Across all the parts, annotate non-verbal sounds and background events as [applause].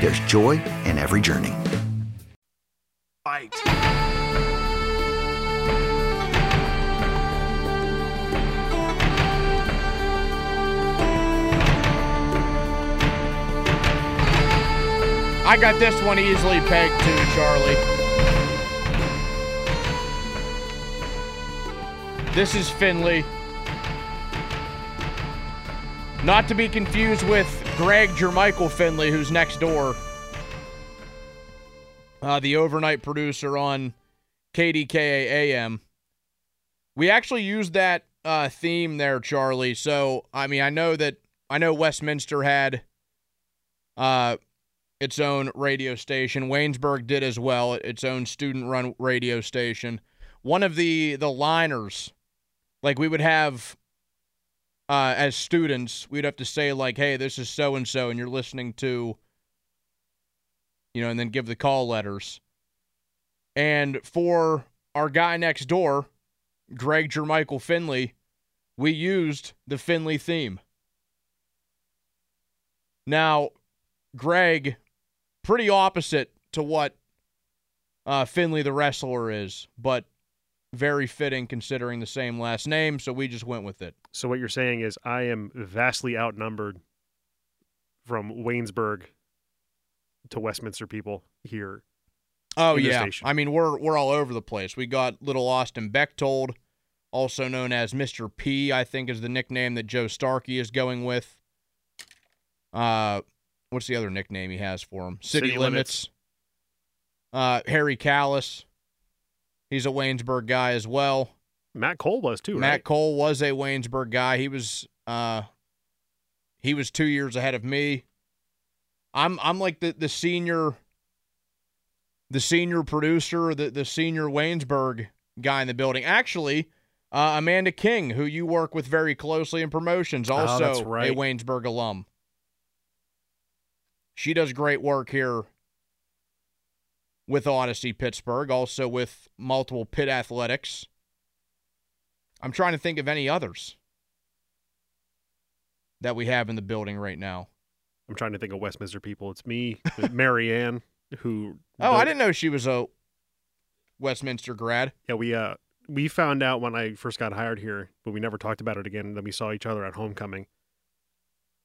there's joy in every journey. Fight. I got this one easily pegged too, Charlie. This is Finley. Not to be confused with Greg Jermichael Finley, who's next door. Uh, the overnight producer on KDKA AM. We actually used that uh, theme there, Charlie. So, I mean, I know that I know Westminster had uh, its own radio station. Waynesburg did as well, its own student-run radio station. One of the the liners, like we would have uh, as students, we'd have to say like, "Hey, this is so and so," and you're listening to, you know, and then give the call letters. And for our guy next door, Greg Jermichael Finley, we used the Finley theme. Now, Greg pretty opposite to what uh, Finley the wrestler is, but very fitting considering the same last name. So we just went with it. So what you're saying is I am vastly outnumbered from Waynesburg to Westminster people here. Oh yeah. I mean we're we're all over the place. We got little Austin Bechtold, also known as Mr. P. I think is the nickname that Joe Starkey is going with. Uh, what's the other nickname he has for him? City, City Limits. Uh, Harry Callis. He's a Waynesburg guy as well. Matt Cole was too, Matt right? Cole was a Waynesburg guy. He was uh he was 2 years ahead of me. I'm I'm like the the senior the senior producer, the the senior Waynesburg guy in the building. Actually, uh, Amanda King, who you work with very closely in promotions, also Oh, right. a Waynesburg alum. She does great work here with Audacy Pittsburgh, also with multiple Pitt athletics. I'm trying to think of any others that we have in the building right now. I'm trying to think of Westminster people. It's me, [laughs] Marianne, who Oh, I didn't know she was a Westminster grad. Yeah, we uh we found out when I first got hired here, but we never talked about it again. Then we saw each other at homecoming,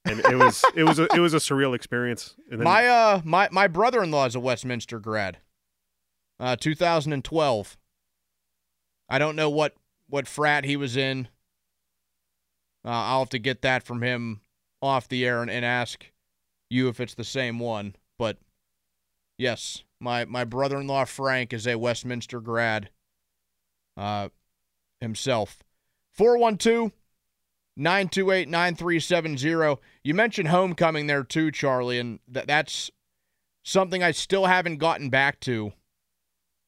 and it was it was a, it was a surreal experience. [laughs] My uh my my brother-in-law is a Westminster grad. Uh 2012. I don't know what what frat he was in. Uh, I'll have to get that from him off the air and, and ask you if it's the same one. But yes, my my brother-in-law Frank is a Westminster grad. Uh, himself. 412 928 9370. You mentioned homecoming there too, Charlie, and th- that's something I still haven't gotten back to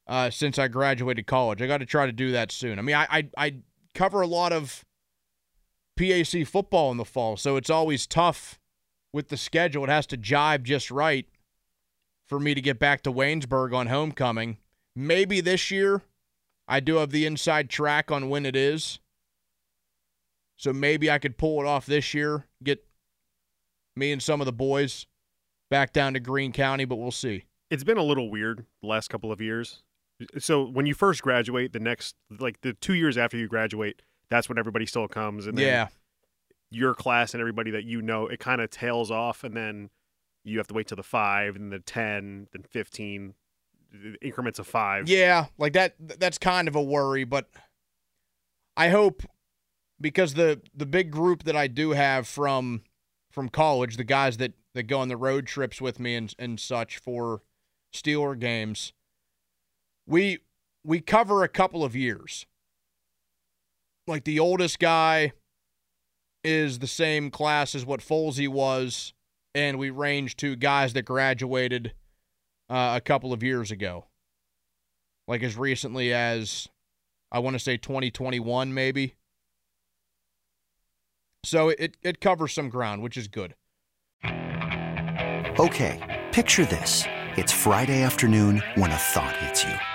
uh, since I graduated college. I got to try to do that soon. I mean, I, I, I cover a lot of PAC football in the fall, so it's always tough with the schedule. It has to jibe just right. for me to get back to Waynesburg on homecoming. Maybe this year. I do have the inside track on when it is. So maybe I could pull it off this year, get me and some of the boys back down to Greene County, but we'll see. It's been a little weird the last couple of years. So when you first graduate, the next like the two years after you graduate, that's when everybody still comes, and then yeah, your class and everybody that you know, it kind of tails off, and then you have to wait till the five, and the ten, then fifteen, increments of five. yeah, like that. That's kind of a worry, but I hope because the the big group that I do have from from college, the guys that that go on the road trips with me and and such for Steeler games, we we cover a couple of years. Like the oldest guy is the same class as what Folsey was, and we range to guys that graduated uh, a couple of years ago, like as recently as I want to say 2021, maybe. So it it covers some ground, which is good. Okay, picture this. It's Friday afternoon when a thought hits you.